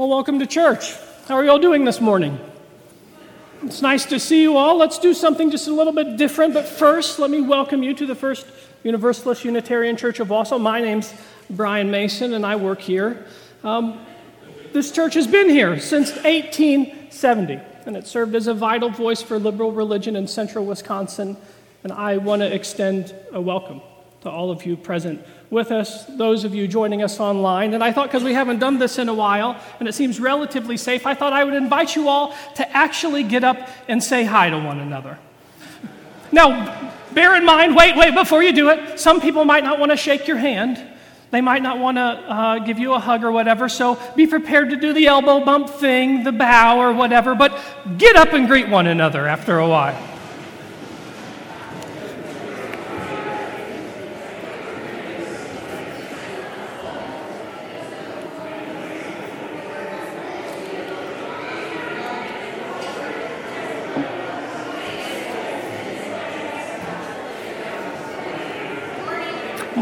Well, welcome to church. How are you all doing this morning? It's nice to see you all. Let's do something just a little bit different. But first, let me welcome you to the First Universalist Unitarian Church of Wausau. My name's Brian Mason, and I work here. Um, this church has been here since 1870, and it served as a vital voice for liberal religion in central Wisconsin. And I want to extend a welcome to all of you present with us, those of you joining us online. And I thought, because we haven't done this in a while and it seems relatively safe, I thought I would invite you all to actually get up and say hi to one another. Now, bear in mind, wait, wait, before you do it, some people might not want to shake your hand. They might not want to uh, give you a hug or whatever, so be prepared to do the elbow bump thing, the bow or whatever, but get up and greet one another after a while.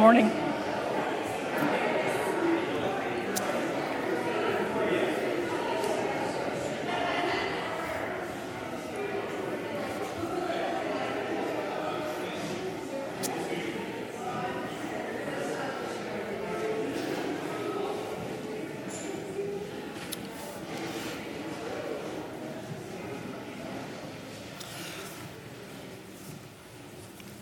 Morning.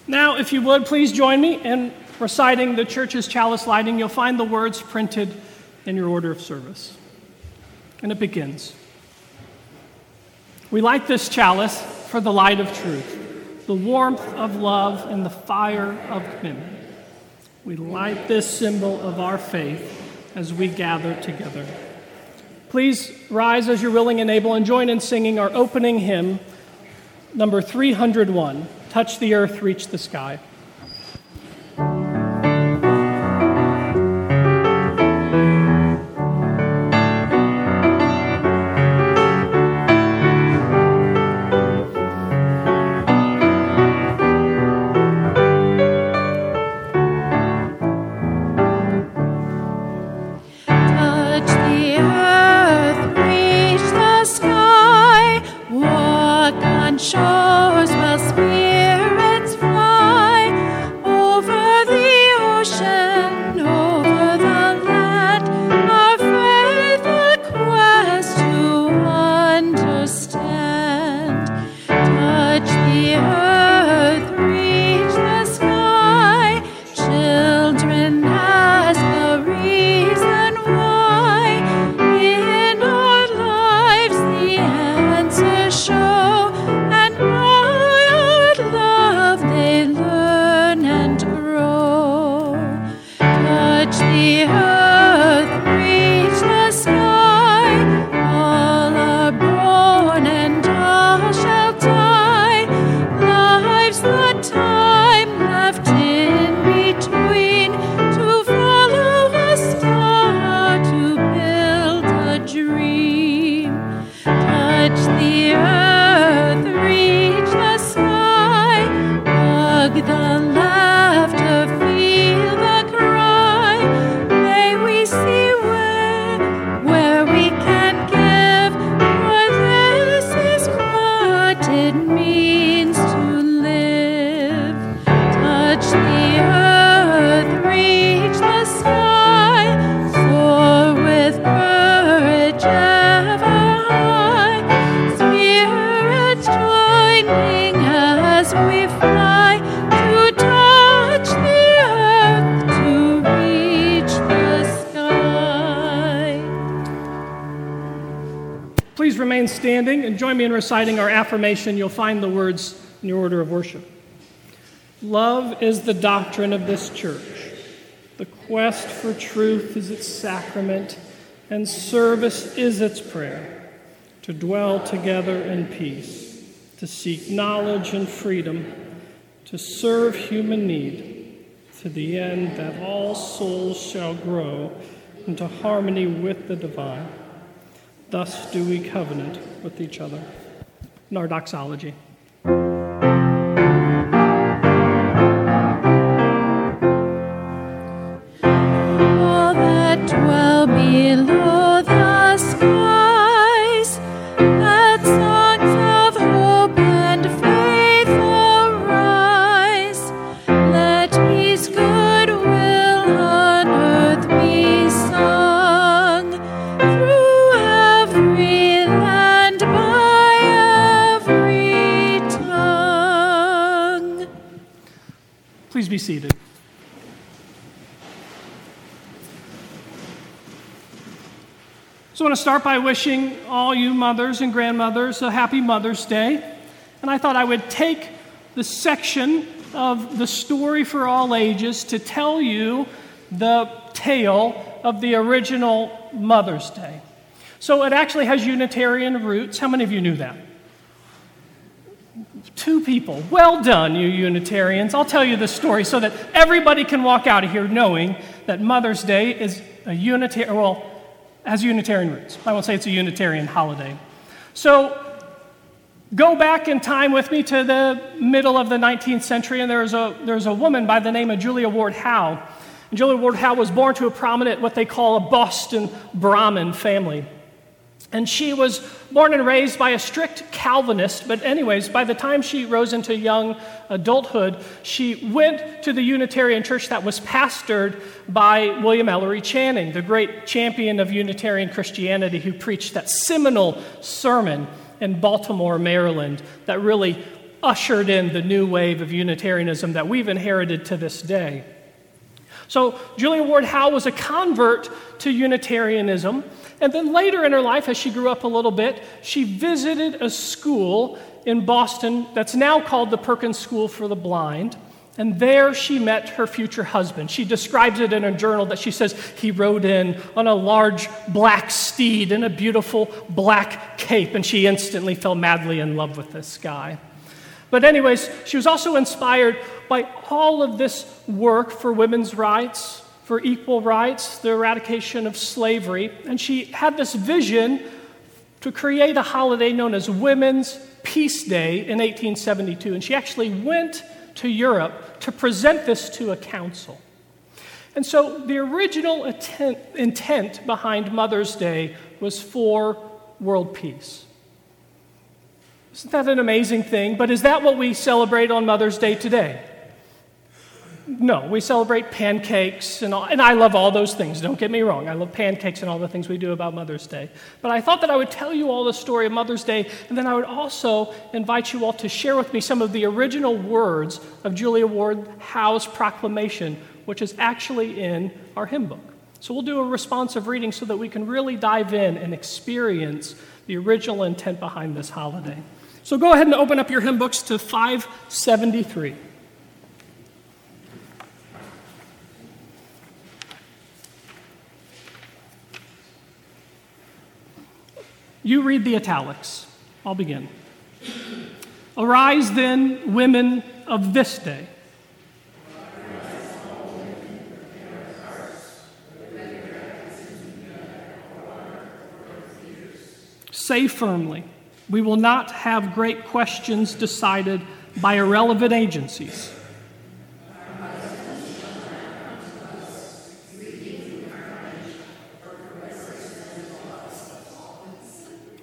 Now, if you would, please join me in reciting the church's chalice lighting. You'll find the words printed in your order of service. And it begins We light this chalice for the light of truth, the warmth of love, and the fire of commitment. We light this symbol of our faith as we gather together. Please rise as you're willing and able and join in singing our opening hymn, number 301 Touch the Earth, Reach the Sky. Reciting our affirmation. You'll find the words in your order of worship. Love is the doctrine of this church. The quest for truth is its sacrament, and service is its prayer. To dwell together in peace, to seek knowledge and freedom, to serve human need, to the end that all souls shall grow into harmony with the divine. Thus do we covenant with each other. In our doxology. Wishing all you mothers and grandmothers a happy Mother's Day. And I thought I would take the section of the story for all ages to tell you the tale of the original Mother's Day. So it actually has Unitarian roots. How many of you knew that? Two people. Well done, you Unitarians. I'll tell you the story so that everybody can walk out of here knowing that Mother's Day is a Unitarian, well, has Unitarian roots. I won't say it's a Unitarian holiday. So go back in time with me to the middle of the 19th century, and there's a, there's a woman by the name of Julia Ward Howe. And Julia Ward Howe was born to a prominent, what they call a Boston Brahmin family. And she was born and raised by a strict Calvinist, but, anyways, by the time she rose into young adulthood, she went to the Unitarian church that was pastored by William Ellery Channing, the great champion of Unitarian Christianity who preached that seminal sermon in Baltimore, Maryland, that really ushered in the new wave of Unitarianism that we've inherited to this day. So, Julia Ward Howe was a convert to Unitarianism. And then later in her life, as she grew up a little bit, she visited a school in Boston that's now called the Perkins School for the Blind. And there she met her future husband. She describes it in a journal that she says he rode in on a large black steed in a beautiful black cape, and she instantly fell madly in love with this guy. But, anyways, she was also inspired by all of this work for women's rights, for equal rights, the eradication of slavery, and she had this vision to create a holiday known as Women's Peace Day in 1872. And she actually went to Europe to present this to a council. And so the original intent, intent behind Mother's Day was for world peace. Isn't that an amazing thing? But is that what we celebrate on Mother's Day today? No, we celebrate pancakes, and, all, and I love all those things. Don't get me wrong. I love pancakes and all the things we do about Mother's Day. But I thought that I would tell you all the story of Mother's Day, and then I would also invite you all to share with me some of the original words of Julia Ward Howe's proclamation, which is actually in our hymn book. So we'll do a responsive reading so that we can really dive in and experience the original intent behind this holiday. So go ahead and open up your hymn books to 573. You read the italics. I'll begin. Arise then, women of this day. Say firmly, we will not have great questions decided by irrelevant agencies.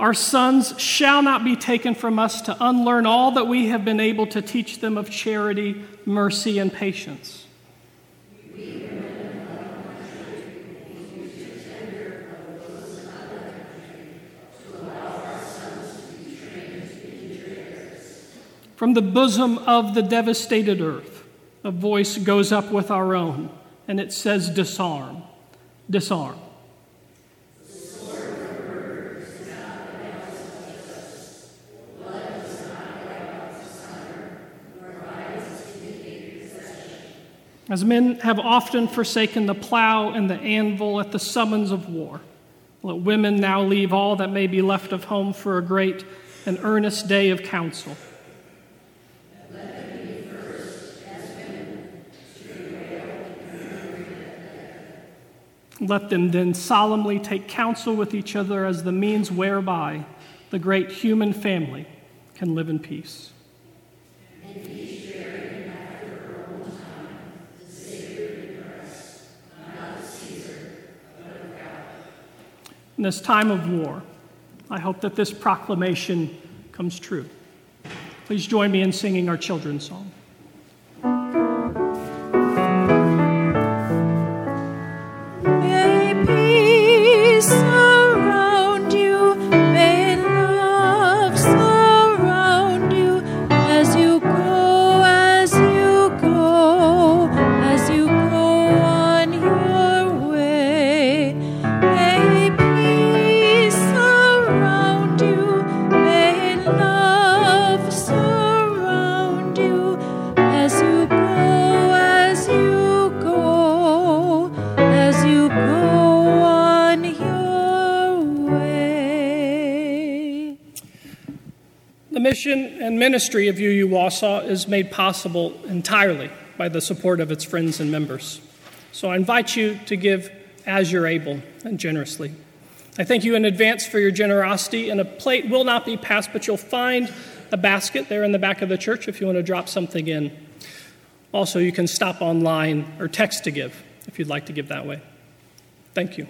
Our sons shall not be taken from us to unlearn all that we have been able to teach them of charity, mercy, and patience. From the bosom of the devastated earth, a voice goes up with our own, and it says, Disarm, disarm. As men have often forsaken the plow and the anvil at the summons of war, let women now leave all that may be left of home for a great and earnest day of council. Let them then solemnly take counsel with each other as the means whereby the great human family can live in peace. In this time of war, I hope that this proclamation comes true. Please join me in singing our children's song. And ministry of UU Wausau is made possible entirely by the support of its friends and members. So I invite you to give as you're able and generously. I thank you in advance for your generosity, and a plate will not be passed, but you'll find a basket there in the back of the church if you want to drop something in. Also, you can stop online or text to give if you'd like to give that way. Thank you.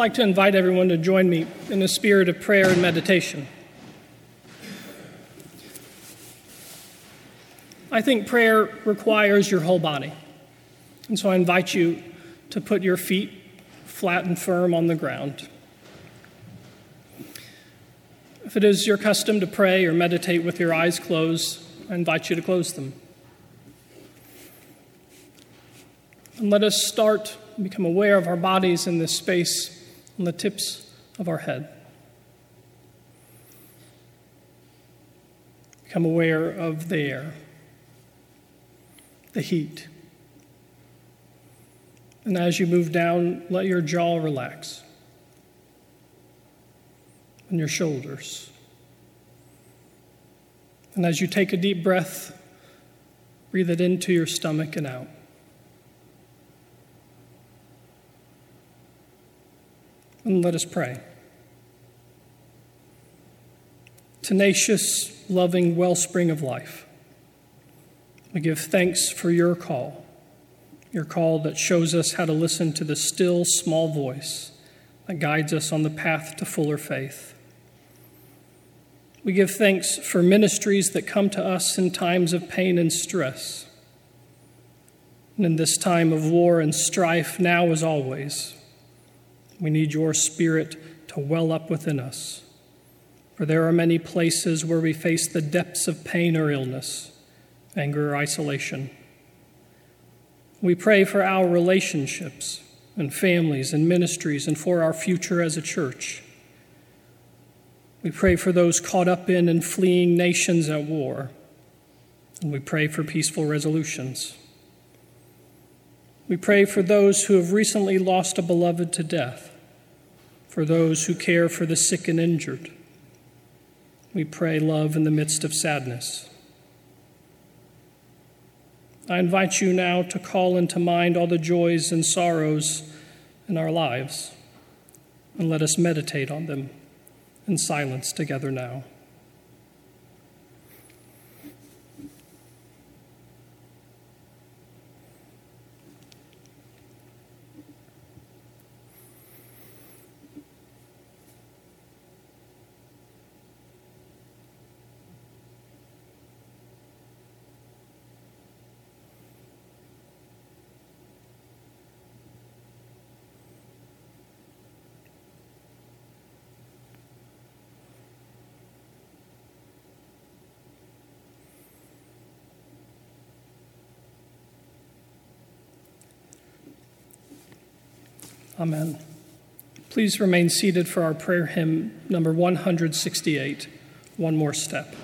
Like to invite everyone to join me in a spirit of prayer and meditation. I think prayer requires your whole body. And so I invite you to put your feet flat and firm on the ground. If it is your custom to pray or meditate with your eyes closed, I invite you to close them. And let us start and become aware of our bodies in this space on the tips of our head. Become aware of the air, the heat. And as you move down, let your jaw relax and your shoulders. And as you take a deep breath, breathe it into your stomach and out. And let us pray. Tenacious, loving wellspring of life, we give thanks for your call, your call that shows us how to listen to the still, small voice that guides us on the path to fuller faith. We give thanks for ministries that come to us in times of pain and stress. And in this time of war and strife, now as always, we need your spirit to well up within us. For there are many places where we face the depths of pain or illness, anger or isolation. We pray for our relationships and families and ministries and for our future as a church. We pray for those caught up in and fleeing nations at war. And we pray for peaceful resolutions. We pray for those who have recently lost a beloved to death for those who care for the sick and injured. We pray love in the midst of sadness. I invite you now to call into mind all the joys and sorrows in our lives, and let us meditate on them in silence together now. Amen. Please remain seated for our prayer hymn number 168, One More Step.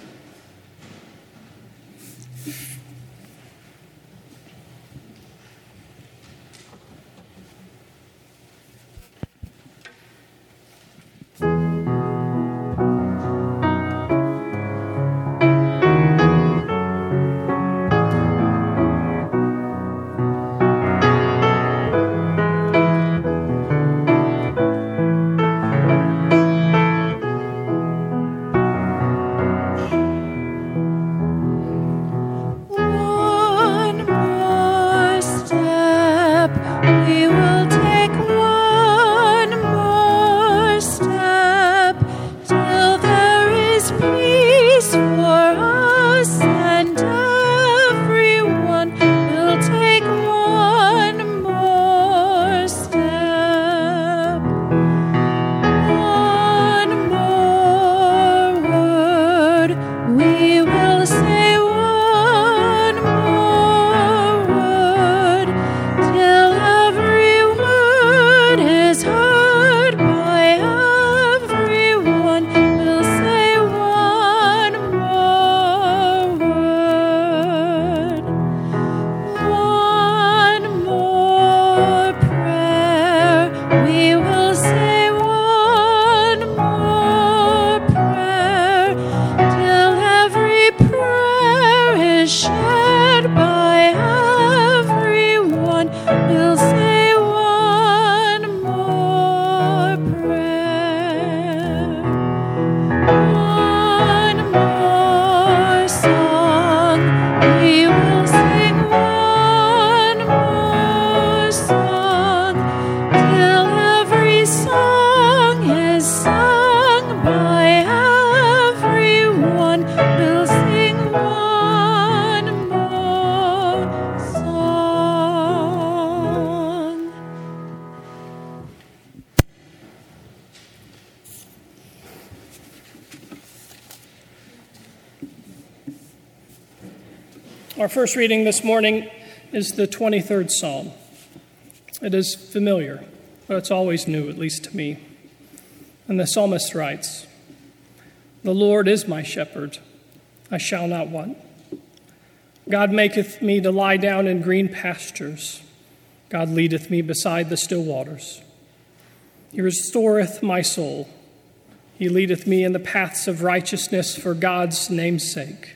First reading this morning is the 23rd Psalm. It is familiar, but it's always new, at least to me. And the psalmist writes The Lord is my shepherd, I shall not want. God maketh me to lie down in green pastures. God leadeth me beside the still waters. He restoreth my soul. He leadeth me in the paths of righteousness for God's name's sake.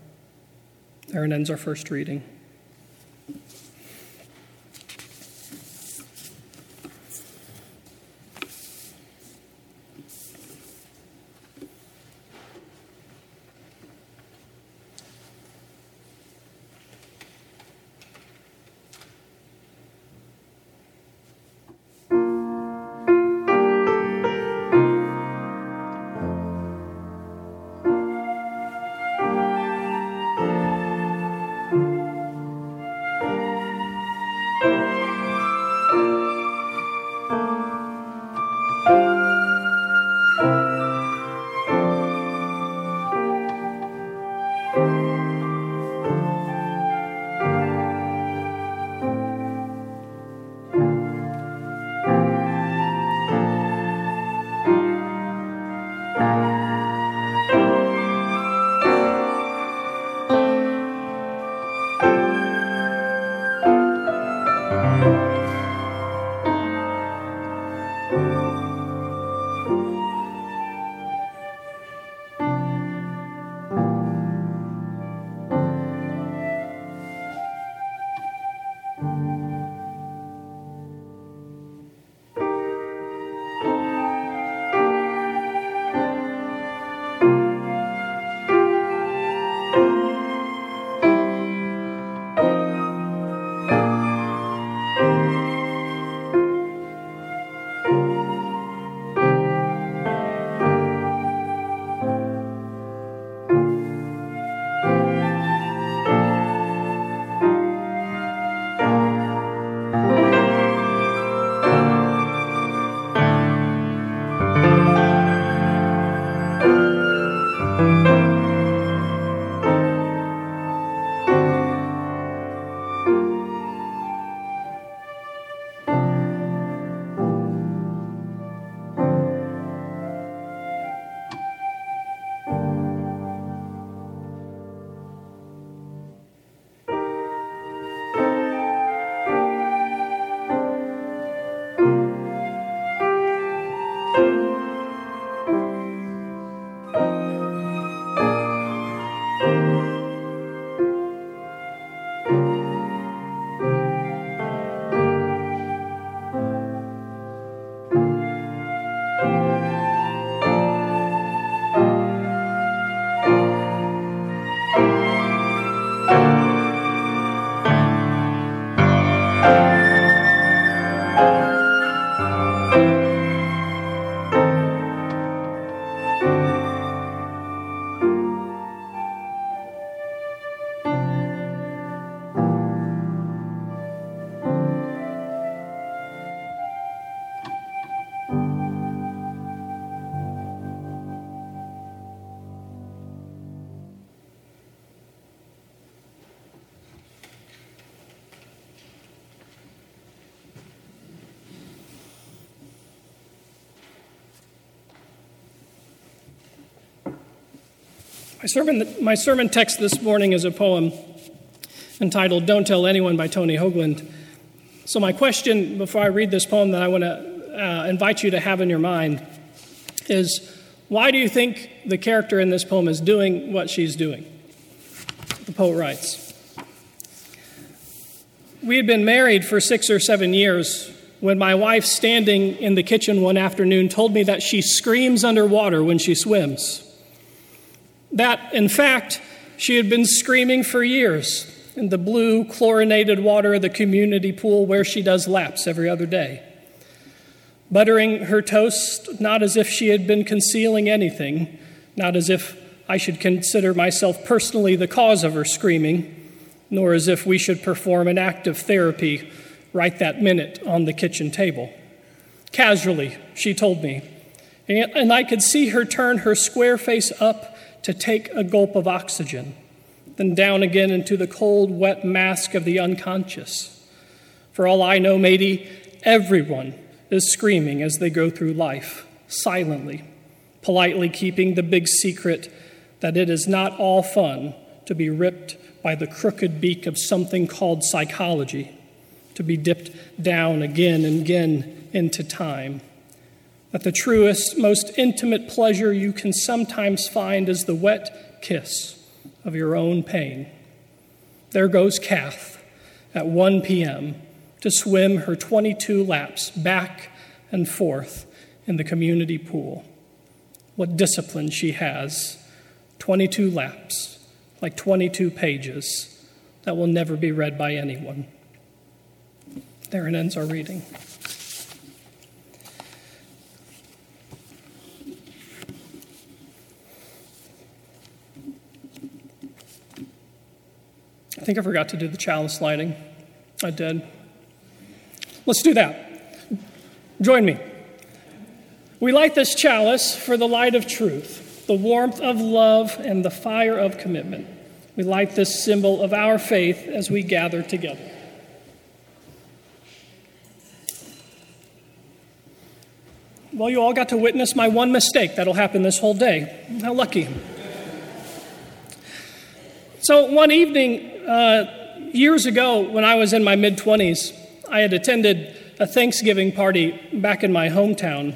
There ends our first reading. My sermon, my sermon text this morning is a poem entitled Don't Tell Anyone by Tony Hoagland. So, my question before I read this poem that I want to uh, invite you to have in your mind is why do you think the character in this poem is doing what she's doing? The poet writes We had been married for six or seven years when my wife, standing in the kitchen one afternoon, told me that she screams underwater when she swims. That, in fact, she had been screaming for years in the blue, chlorinated water of the community pool where she does laps every other day. Buttering her toast, not as if she had been concealing anything, not as if I should consider myself personally the cause of her screaming, nor as if we should perform an act of therapy right that minute on the kitchen table. Casually, she told me, and I could see her turn her square face up to take a gulp of oxygen, then down again into the cold, wet mask of the unconscious. For all I know, maybe everyone is screaming as they go through life, silently, politely keeping the big secret that it is not all fun to be ripped by the crooked beak of something called psychology, to be dipped down again and again into time that the truest, most intimate pleasure you can sometimes find is the wet kiss of your own pain. There goes Kath at 1 p.m. to swim her 22 laps back and forth in the community pool. What discipline she has 22 laps, like 22 pages, that will never be read by anyone. There it ends our reading. I think I forgot to do the chalice lighting. I did. Let's do that. Join me. We light this chalice for the light of truth, the warmth of love, and the fire of commitment. We light this symbol of our faith as we gather together. Well, you all got to witness my one mistake that'll happen this whole day. How lucky. So, one evening, uh, years ago, when I was in my mid 20s, I had attended a Thanksgiving party back in my hometown.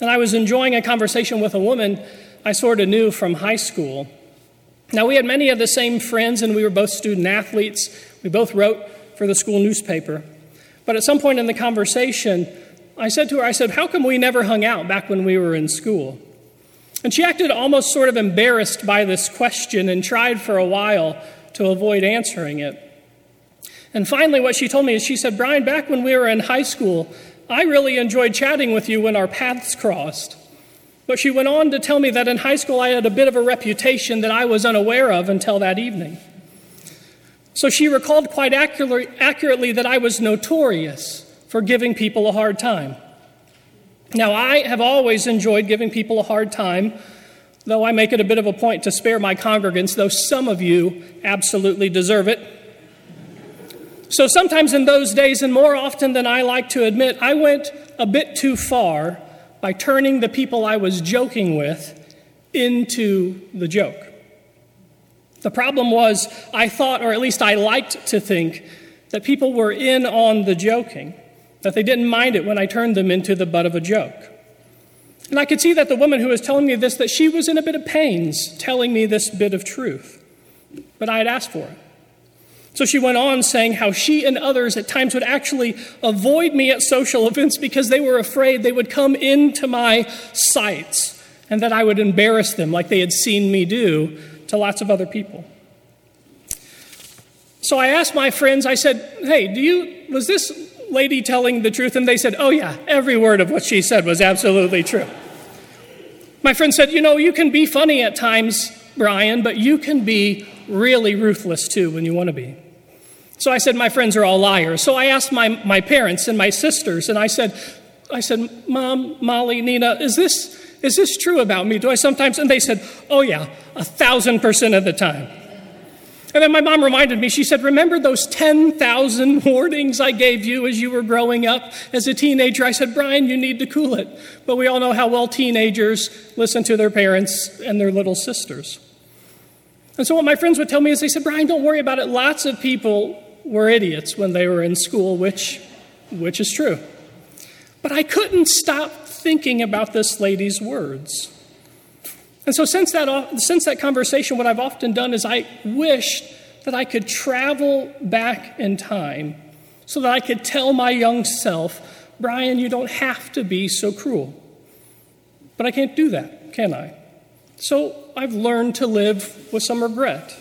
And I was enjoying a conversation with a woman I sort of knew from high school. Now, we had many of the same friends, and we were both student athletes. We both wrote for the school newspaper. But at some point in the conversation, I said to her, I said, How come we never hung out back when we were in school? And she acted almost sort of embarrassed by this question and tried for a while to avoid answering it. And finally, what she told me is she said, Brian, back when we were in high school, I really enjoyed chatting with you when our paths crossed. But she went on to tell me that in high school I had a bit of a reputation that I was unaware of until that evening. So she recalled quite accurately that I was notorious for giving people a hard time. Now, I have always enjoyed giving people a hard time though I make it a bit of a point to spare my congregants, though some of you absolutely deserve it. So sometimes in those days, and more often than I like to admit, I went a bit too far by turning the people I was joking with into the joke. The problem was, I thought, or at least I liked to think, that people were in on the joking, that they didn't mind it when I turned them into the butt of a joke. And I could see that the woman who was telling me this, that she was in a bit of pains telling me this bit of truth. But I had asked for it. So she went on saying how she and others at times would actually avoid me at social events because they were afraid they would come into my sights and that I would embarrass them like they had seen me do to lots of other people. So I asked my friends, I said, hey, do you, was this lady telling the truth? And they said, Oh, yeah, every word of what she said was absolutely true. My friend said, You know, you can be funny at times, Brian, but you can be really ruthless too when you want to be. So I said, My friends are all liars. So I asked my, my parents and my sisters, and I said, I said, Mom, Molly, Nina, is this, is this true about me? Do I sometimes? And they said, Oh, yeah, a thousand percent of the time. And then my mom reminded me, she said, Remember those 10,000 warnings I gave you as you were growing up as a teenager? I said, Brian, you need to cool it. But we all know how well teenagers listen to their parents and their little sisters. And so what my friends would tell me is they said, Brian, don't worry about it. Lots of people were idiots when they were in school, which, which is true. But I couldn't stop thinking about this lady's words. And so, since that, uh, since that conversation, what I've often done is I wished that I could travel back in time so that I could tell my young self, Brian, you don't have to be so cruel. But I can't do that, can I? So, I've learned to live with some regret.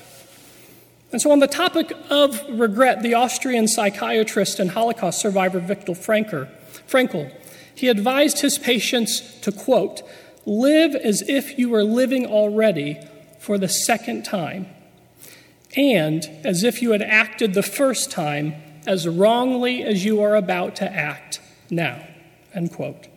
And so, on the topic of regret, the Austrian psychiatrist and Holocaust survivor Viktor Frankl, he advised his patients to quote, live as if you were living already for the second time, and as if you had acted the first time as wrongly as you are about to act now. End quote.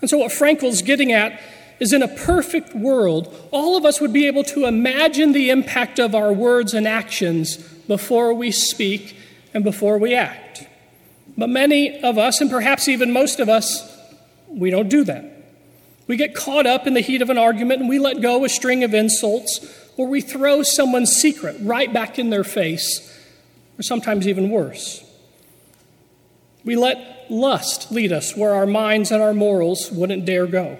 And so, what Frankl's getting at is in a perfect world, all of us would be able to imagine the impact of our words and actions before we speak and before we act. But many of us, and perhaps even most of us, we don't do that. We get caught up in the heat of an argument and we let go a string of insults, or we throw someone's secret right back in their face, or sometimes even worse. We let lust lead us where our minds and our morals wouldn't dare go.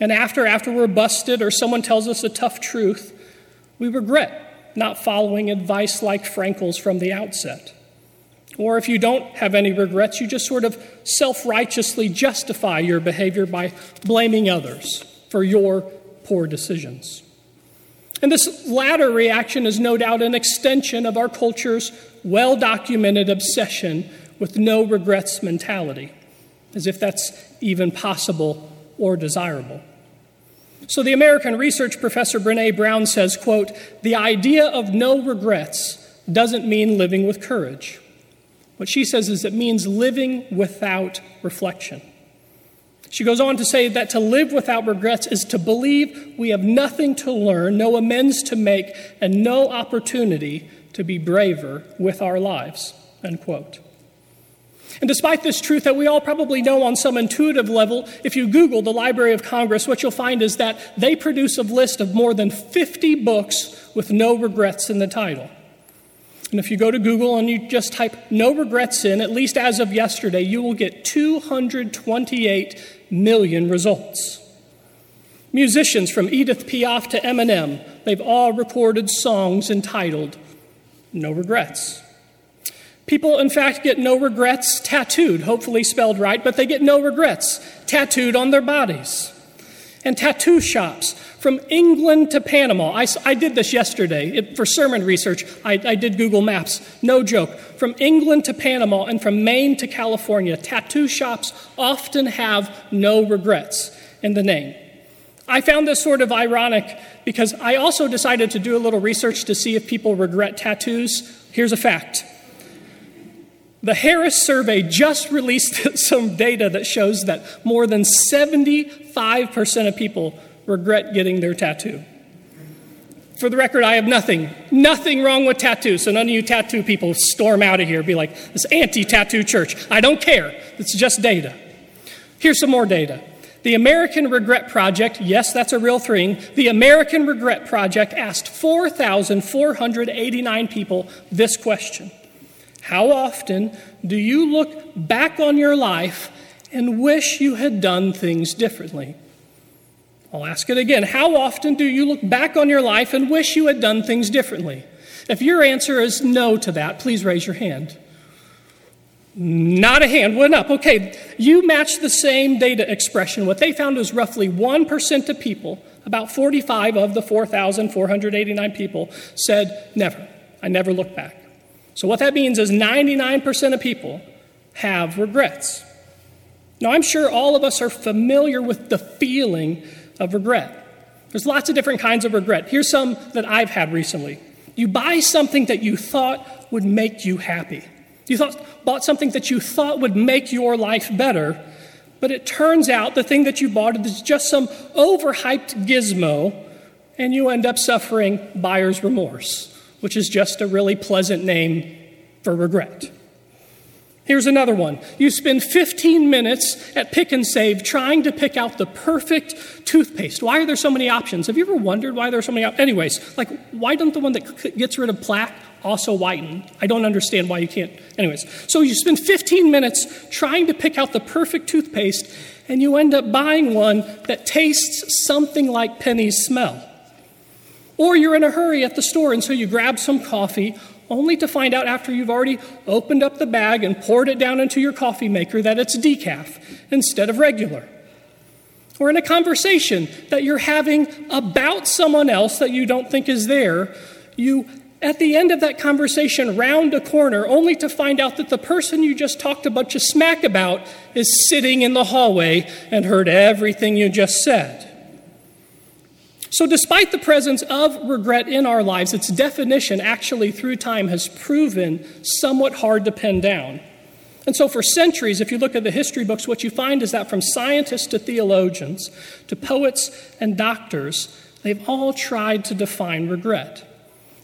And after, after we're busted or someone tells us a tough truth, we regret not following advice like Frankl's from the outset. Or if you don't have any regrets, you just sort of self righteously justify your behavior by blaming others for your poor decisions. And this latter reaction is no doubt an extension of our culture's well documented obsession with no regrets mentality, as if that's even possible or desirable. So the American research professor Brene Brown says, quote, "The idea of no regrets doesn't mean living with courage. What she says is it means living without reflection. She goes on to say that to live without regrets is to believe we have nothing to learn, no amends to make, and no opportunity to be braver with our lives. End quote. And despite this truth that we all probably know on some intuitive level, if you Google the Library of Congress, what you'll find is that they produce a list of more than 50 books with no regrets in the title. And if you go to Google and you just type no regrets in, at least as of yesterday, you will get 228 million results. Musicians from Edith Piaf to Eminem, they've all recorded songs entitled No Regrets. People, in fact, get no regrets tattooed, hopefully spelled right, but they get no regrets tattooed on their bodies. And tattoo shops from England to Panama. I, I did this yesterday it, for sermon research. I, I did Google Maps. No joke. From England to Panama and from Maine to California, tattoo shops often have no regrets in the name. I found this sort of ironic because I also decided to do a little research to see if people regret tattoos. Here's a fact. The Harris survey just released some data that shows that more than 75% of people regret getting their tattoo. For the record, I have nothing, nothing wrong with tattoos. So none of you tattoo people storm out of here, be like, this anti tattoo church. I don't care. It's just data. Here's some more data. The American Regret Project, yes, that's a real thing. The American Regret Project asked 4,489 people this question How often do you look back on your life and wish you had done things differently? I'll ask it again. How often do you look back on your life and wish you had done things differently? If your answer is no to that, please raise your hand. Not a hand went up. Okay, you match the same data expression. What they found was roughly 1% of people, about 45 of the 4,489 people, said never. I never look back. So what that means is 99% of people have regrets. Now, I'm sure all of us are familiar with the feeling of regret. There's lots of different kinds of regret. Here's some that I've had recently. You buy something that you thought would make you happy. You thought, bought something that you thought would make your life better, but it turns out the thing that you bought is just some overhyped gizmo, and you end up suffering buyer's remorse. which is just a really pleasant name for regret. Here's another one. You spend 15 minutes at Pick and Save trying to pick out the perfect toothpaste. Why are there so many options? Have you ever wondered why there are so many options? Anyways, like, why don't the one that gets rid of plaque also whiten? I don't understand why you can't. Anyways, so you spend 15 minutes trying to pick out the perfect toothpaste, and you end up buying one that tastes something like Penny's smell. Or you're in a hurry at the store, and so you grab some coffee only to find out after you've already opened up the bag and poured it down into your coffee maker that it's decaf instead of regular. Or in a conversation that you're having about someone else that you don't think is there, you, at the end of that conversation, round a corner only to find out that the person you just talked a bunch of smack about is sitting in the hallway and heard everything you just said. So, despite the presence of regret in our lives, its definition actually through time has proven somewhat hard to pin down. And so, for centuries, if you look at the history books, what you find is that from scientists to theologians to poets and doctors, they've all tried to define regret.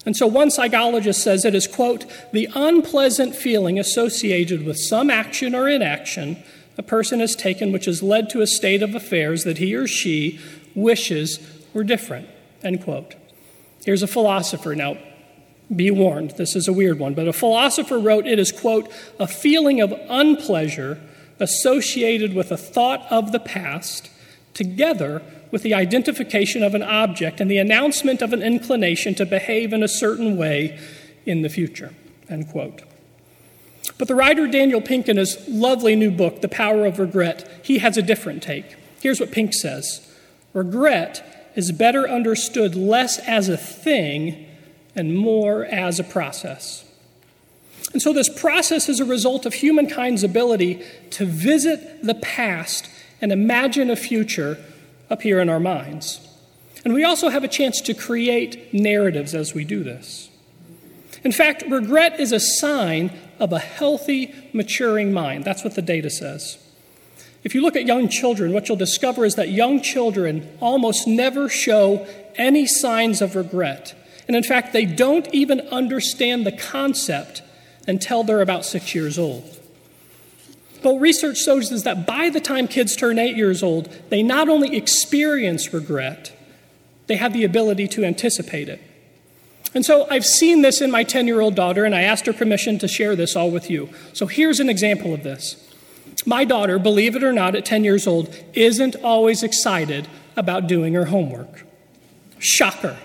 And so, one psychologist says it is, quote, the unpleasant feeling associated with some action or inaction a person has taken which has led to a state of affairs that he or she wishes were different. End quote. Here's a philosopher. Now, be warned, this is a weird one, but a philosopher wrote it is, quote, a feeling of unpleasure associated with a thought of the past, together with the identification of an object and the announcement of an inclination to behave in a certain way in the future. End quote. But the writer Daniel Pink, in his lovely new book, The Power of Regret, he has a different take. Here's what Pink says Regret is better understood less as a thing and more as a process. And so, this process is a result of humankind's ability to visit the past and imagine a future up here in our minds. And we also have a chance to create narratives as we do this. In fact, regret is a sign of a healthy, maturing mind. That's what the data says. If you look at young children, what you'll discover is that young children almost never show any signs of regret. And in fact, they don't even understand the concept until they're about six years old. But research shows is that by the time kids turn eight years old, they not only experience regret, they have the ability to anticipate it. And so I've seen this in my 10 year old daughter, and I asked her permission to share this all with you. So here's an example of this. My daughter, believe it or not, at 10 years old, isn't always excited about doing her homework. Shocker.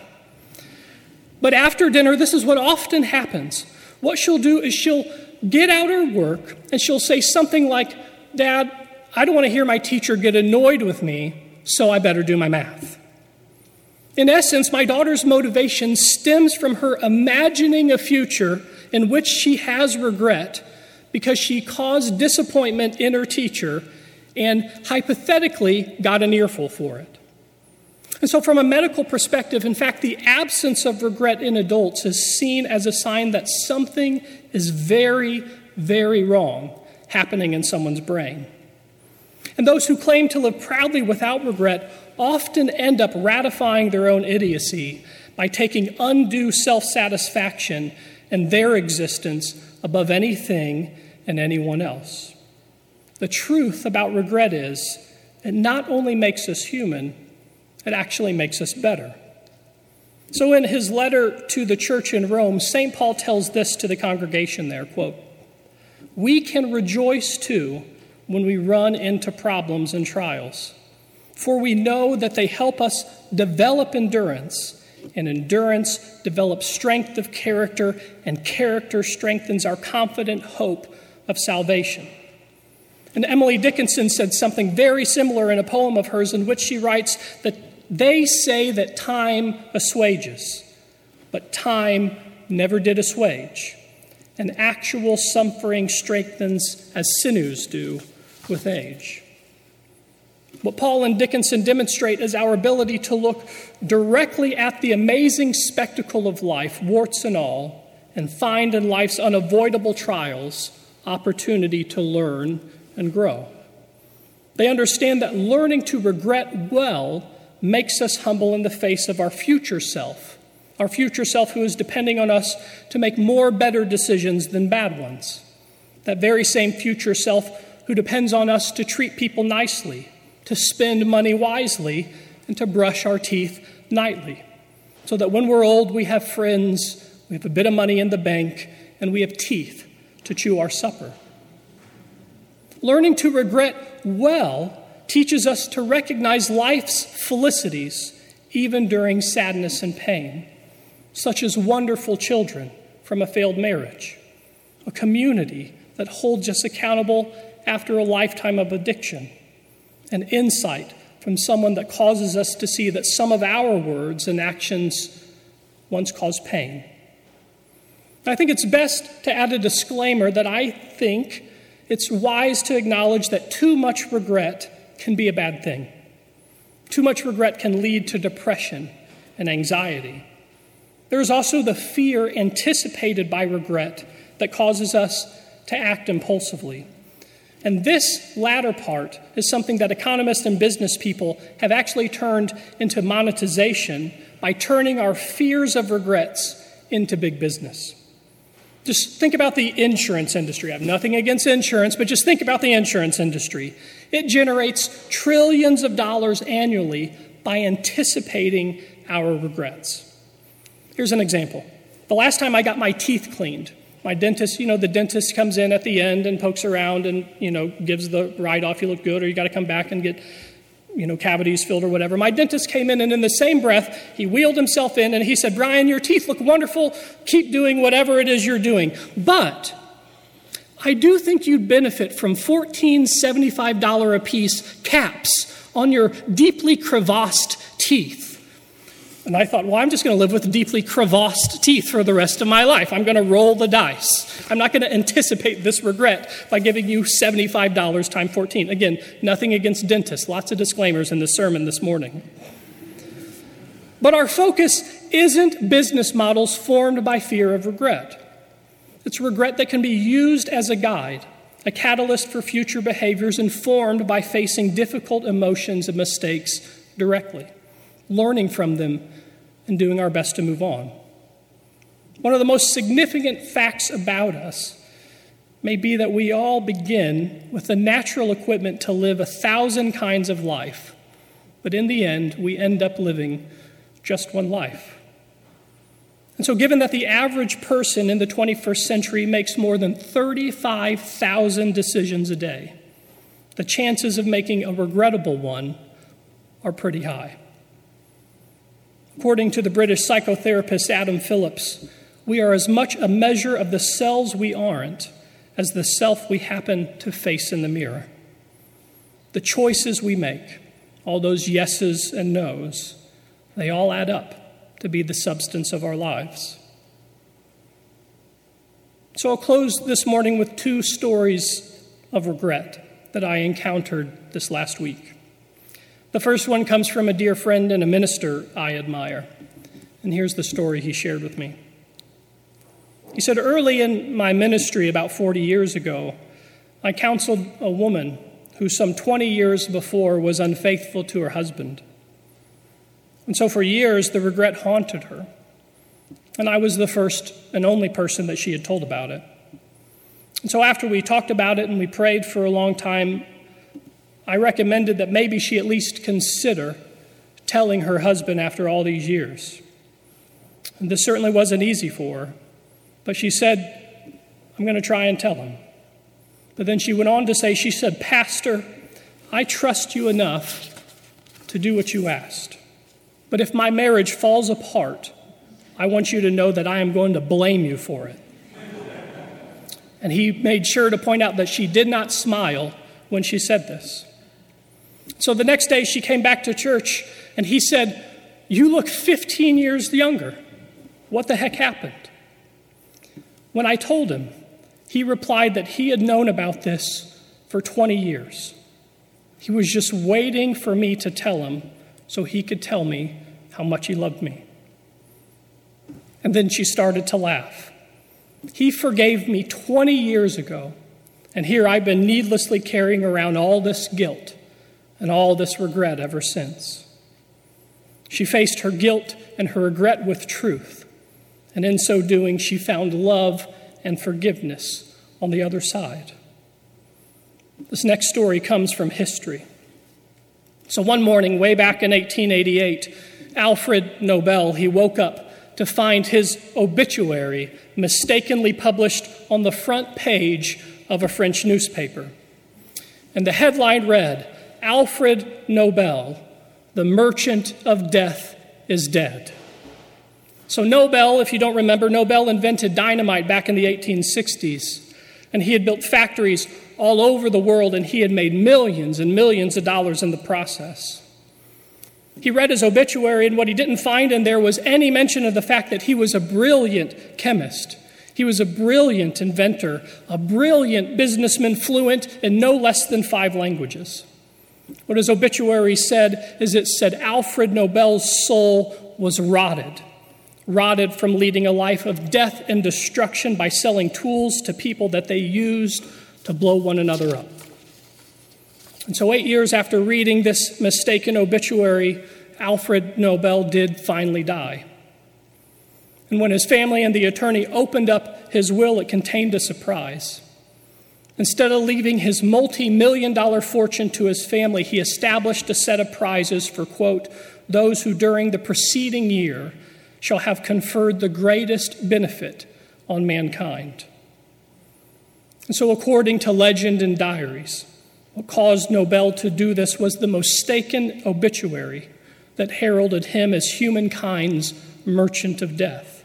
But after dinner, this is what often happens. What she'll do is she'll get out her work and she'll say something like, Dad, I don't want to hear my teacher get annoyed with me, so I better do my math. In essence, my daughter's motivation stems from her imagining a future in which she has regret because she caused disappointment in her teacher and hypothetically got an earful for it. And so, from a medical perspective, in fact, the absence of regret in adults is seen as a sign that something is very, very wrong happening in someone's brain. And those who claim to live proudly without regret often end up ratifying their own idiocy by taking undue self satisfaction in their existence above anything and anyone else. The truth about regret is it not only makes us human, it actually makes us better. So, in his letter to the church in Rome, St. Paul tells this to the congregation there quote, We can rejoice too when we run into problems and trials, for we know that they help us develop endurance, and endurance develops strength of character, and character strengthens our confident hope of salvation. And Emily Dickinson said something very similar in a poem of hers in which she writes that they say that time assuages, but time never did assuage. And actual suffering strengthens as sinews do with age. What Paul and Dickinson demonstrate is our ability to look directly at the amazing spectacle of life, warts and all, and find in life's unavoidable trials opportunity to learn and grow. They understand that learning to regret well makes us humble in the face of our future self our future self who is depending on us to make more better decisions than bad ones. That very same future self who depends on us to treat people nicely, to spend money wisely, and to brush our teeth nightly. So that when we're old, we have friends, we have a bit of money in the bank, and we have teeth to chew our supper. Learning to regret well teaches us to recognize life's felicities even during sadness and pain, such as wonderful children from a failed marriage, a community that holds us accountable after a lifetime of addiction, an insight from someone that causes us to see that some of our words and actions once caused pain. I think it's best to add a disclaimer that I think it's wise to acknowledge that too much regret can be a bad thing. Too much regret can lead to depression and anxiety. There is also the fear anticipated by regret that causes us to act impulsively. And this latter part is something that economists and business people have actually turned into monetization by turning our fears of regrets into big business. Just think about the insurance industry. I have nothing against insurance, but just think about the insurance industry. It generates trillions of dollars annually by anticipating our regrets. Here's an example. The last time I got my teeth cleaned, my dentist, you know, the dentist comes in at the end and pokes around and, you know, gives the write off, you look good, or you got to come back and get you know, cavities filled or whatever. My dentist came in, and in the same breath, he wheeled himself in and he said, Brian, your teeth look wonderful. Keep doing whatever it is you're doing. But I do think you'd benefit from $14.75 a piece caps on your deeply crevassed teeth. And I thought, well, I'm just going to live with deeply crevassed teeth for the rest of my life. I'm going to roll the dice. I'm not going to anticipate this regret by giving you $75 times 14. Again, nothing against dentists. Lots of disclaimers in the sermon this morning. But our focus isn't business models formed by fear of regret. It's regret that can be used as a guide, a catalyst for future behaviors informed by facing difficult emotions and mistakes directly learning from them, and doing our best to move on. One of the most significant facts about us may be that we all begin with the natural equipment to live a thousand kinds of life, but in the end, we end up living just one life. And so, given that the average person in the 21st century makes more than 35,000 decisions a day, the chances of making a regrettable one are pretty high. According to the British psychotherapist Adam Phillips, we are as much a measure of the selves we aren't as the self we happen to face in the mirror. The choices we make, all those yeses and nos, they all add up to be the substance of our lives. So I'll close this morning with two stories of regret that I encountered this last week. The first one comes from a dear friend and a minister I admire. And here's the story he shared with me. He said, Early in my ministry, about 40 years ago, I counseled a woman who, some 20 years before, was unfaithful to her husband. And so, for years, the regret haunted her. And I was the first and only person that she had told about it. And so, after we talked about it and we prayed for a long time, I recommended that maybe she at least consider telling her husband after all these years. And this certainly wasn't easy for her, but she said, I'm going to try and tell him. But then she went on to say, She said, Pastor, I trust you enough to do what you asked. But if my marriage falls apart, I want you to know that I am going to blame you for it. And he made sure to point out that she did not smile when she said this. So the next day she came back to church and he said, You look 15 years younger. What the heck happened? When I told him, he replied that he had known about this for 20 years. He was just waiting for me to tell him so he could tell me how much he loved me. And then she started to laugh. He forgave me 20 years ago, and here I've been needlessly carrying around all this guilt and all this regret ever since. She faced her guilt and her regret with truth. And in so doing, she found love and forgiveness on the other side. This next story comes from history. So one morning, way back in 1888, Alfred Nobel, he woke up to find his obituary mistakenly published on the front page of a French newspaper. And the headline read Alfred Nobel, the merchant of death, is dead. So, Nobel, if you don't remember, Nobel invented dynamite back in the 1860s. And he had built factories all over the world, and he had made millions and millions of dollars in the process. He read his obituary, and what he didn't find in there was any mention of the fact that he was a brilliant chemist. He was a brilliant inventor, a brilliant businessman, fluent in no less than five languages. What his obituary said is it said Alfred Nobel's soul was rotted, rotted from leading a life of death and destruction by selling tools to people that they used to blow one another up. And so, eight years after reading this mistaken obituary, Alfred Nobel did finally die. And when his family and the attorney opened up his will, it contained a surprise. Instead of leaving his multi million dollar fortune to his family, he established a set of prizes for, quote, those who during the preceding year shall have conferred the greatest benefit on mankind. And so, according to legend and diaries, what caused Nobel to do this was the mistaken obituary that heralded him as humankind's merchant of death.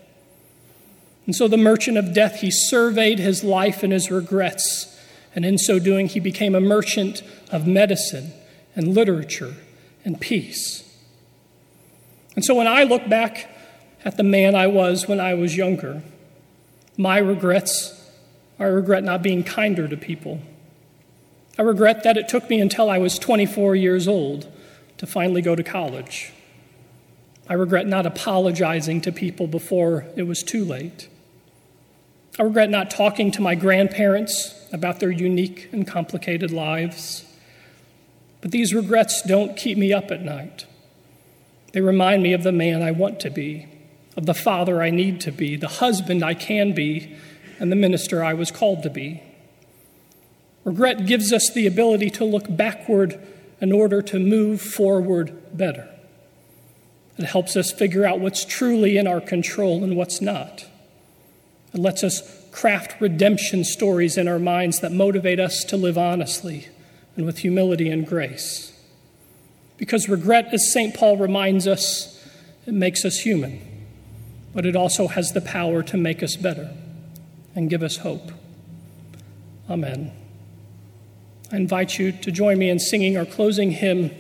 And so, the merchant of death, he surveyed his life and his regrets, and in so doing, he became a merchant of medicine and literature and peace. And so, when I look back at the man I was when I was younger, my regrets I regret not being kinder to people. I regret that it took me until I was 24 years old to finally go to college. I regret not apologizing to people before it was too late. I regret not talking to my grandparents about their unique and complicated lives. But these regrets don't keep me up at night. They remind me of the man I want to be, of the father I need to be, the husband I can be, and the minister I was called to be. Regret gives us the ability to look backward in order to move forward better. It helps us figure out what's truly in our control and what's not. It lets us craft redemption stories in our minds that motivate us to live honestly and with humility and grace. Because regret, as St. Paul reminds us, it makes us human, but it also has the power to make us better and give us hope. Amen. I invite you to join me in singing our closing hymn,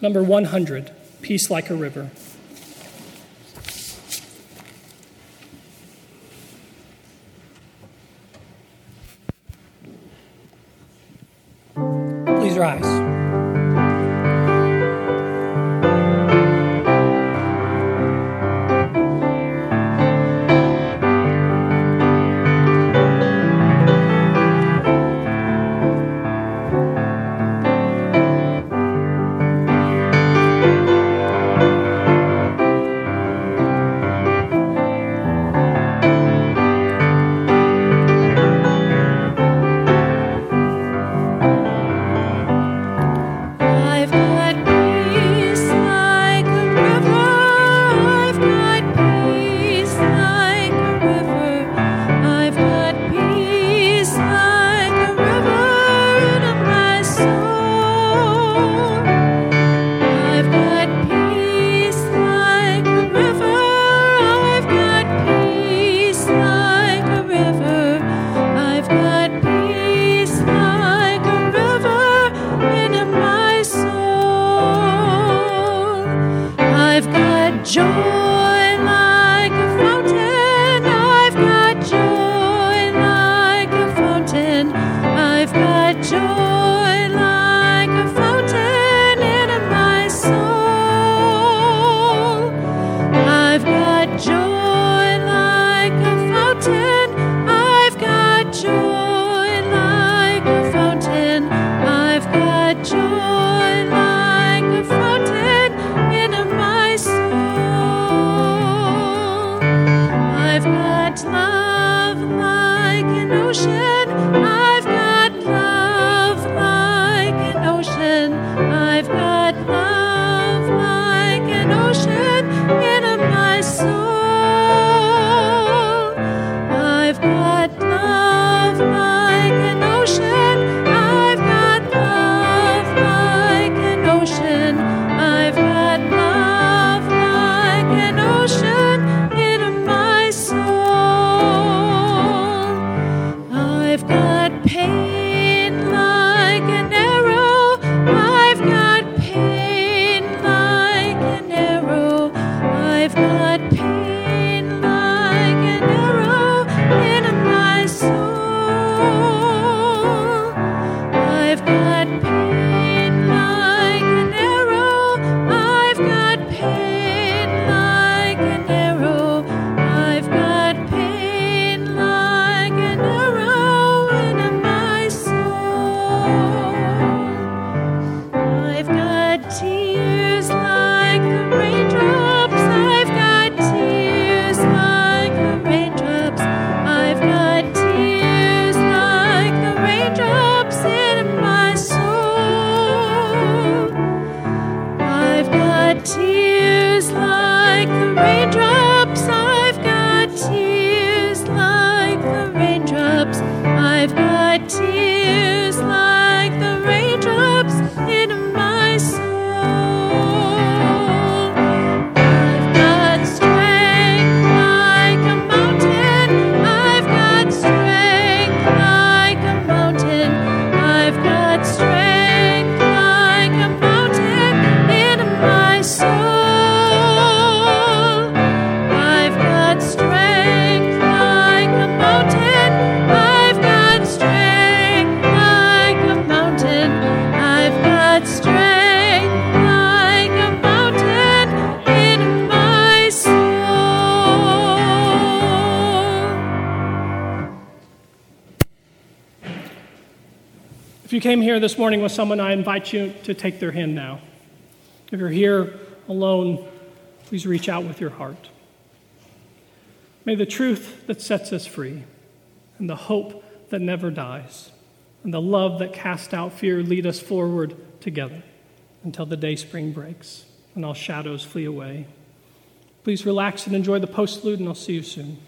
number 100 Peace Like a River. Rise. here this morning with someone, I invite you to take their hand now. If you're here alone, please reach out with your heart. May the truth that sets us free, and the hope that never dies, and the love that casts out fear lead us forward together until the day spring breaks and all shadows flee away. Please relax and enjoy the postlude, and I'll see you soon.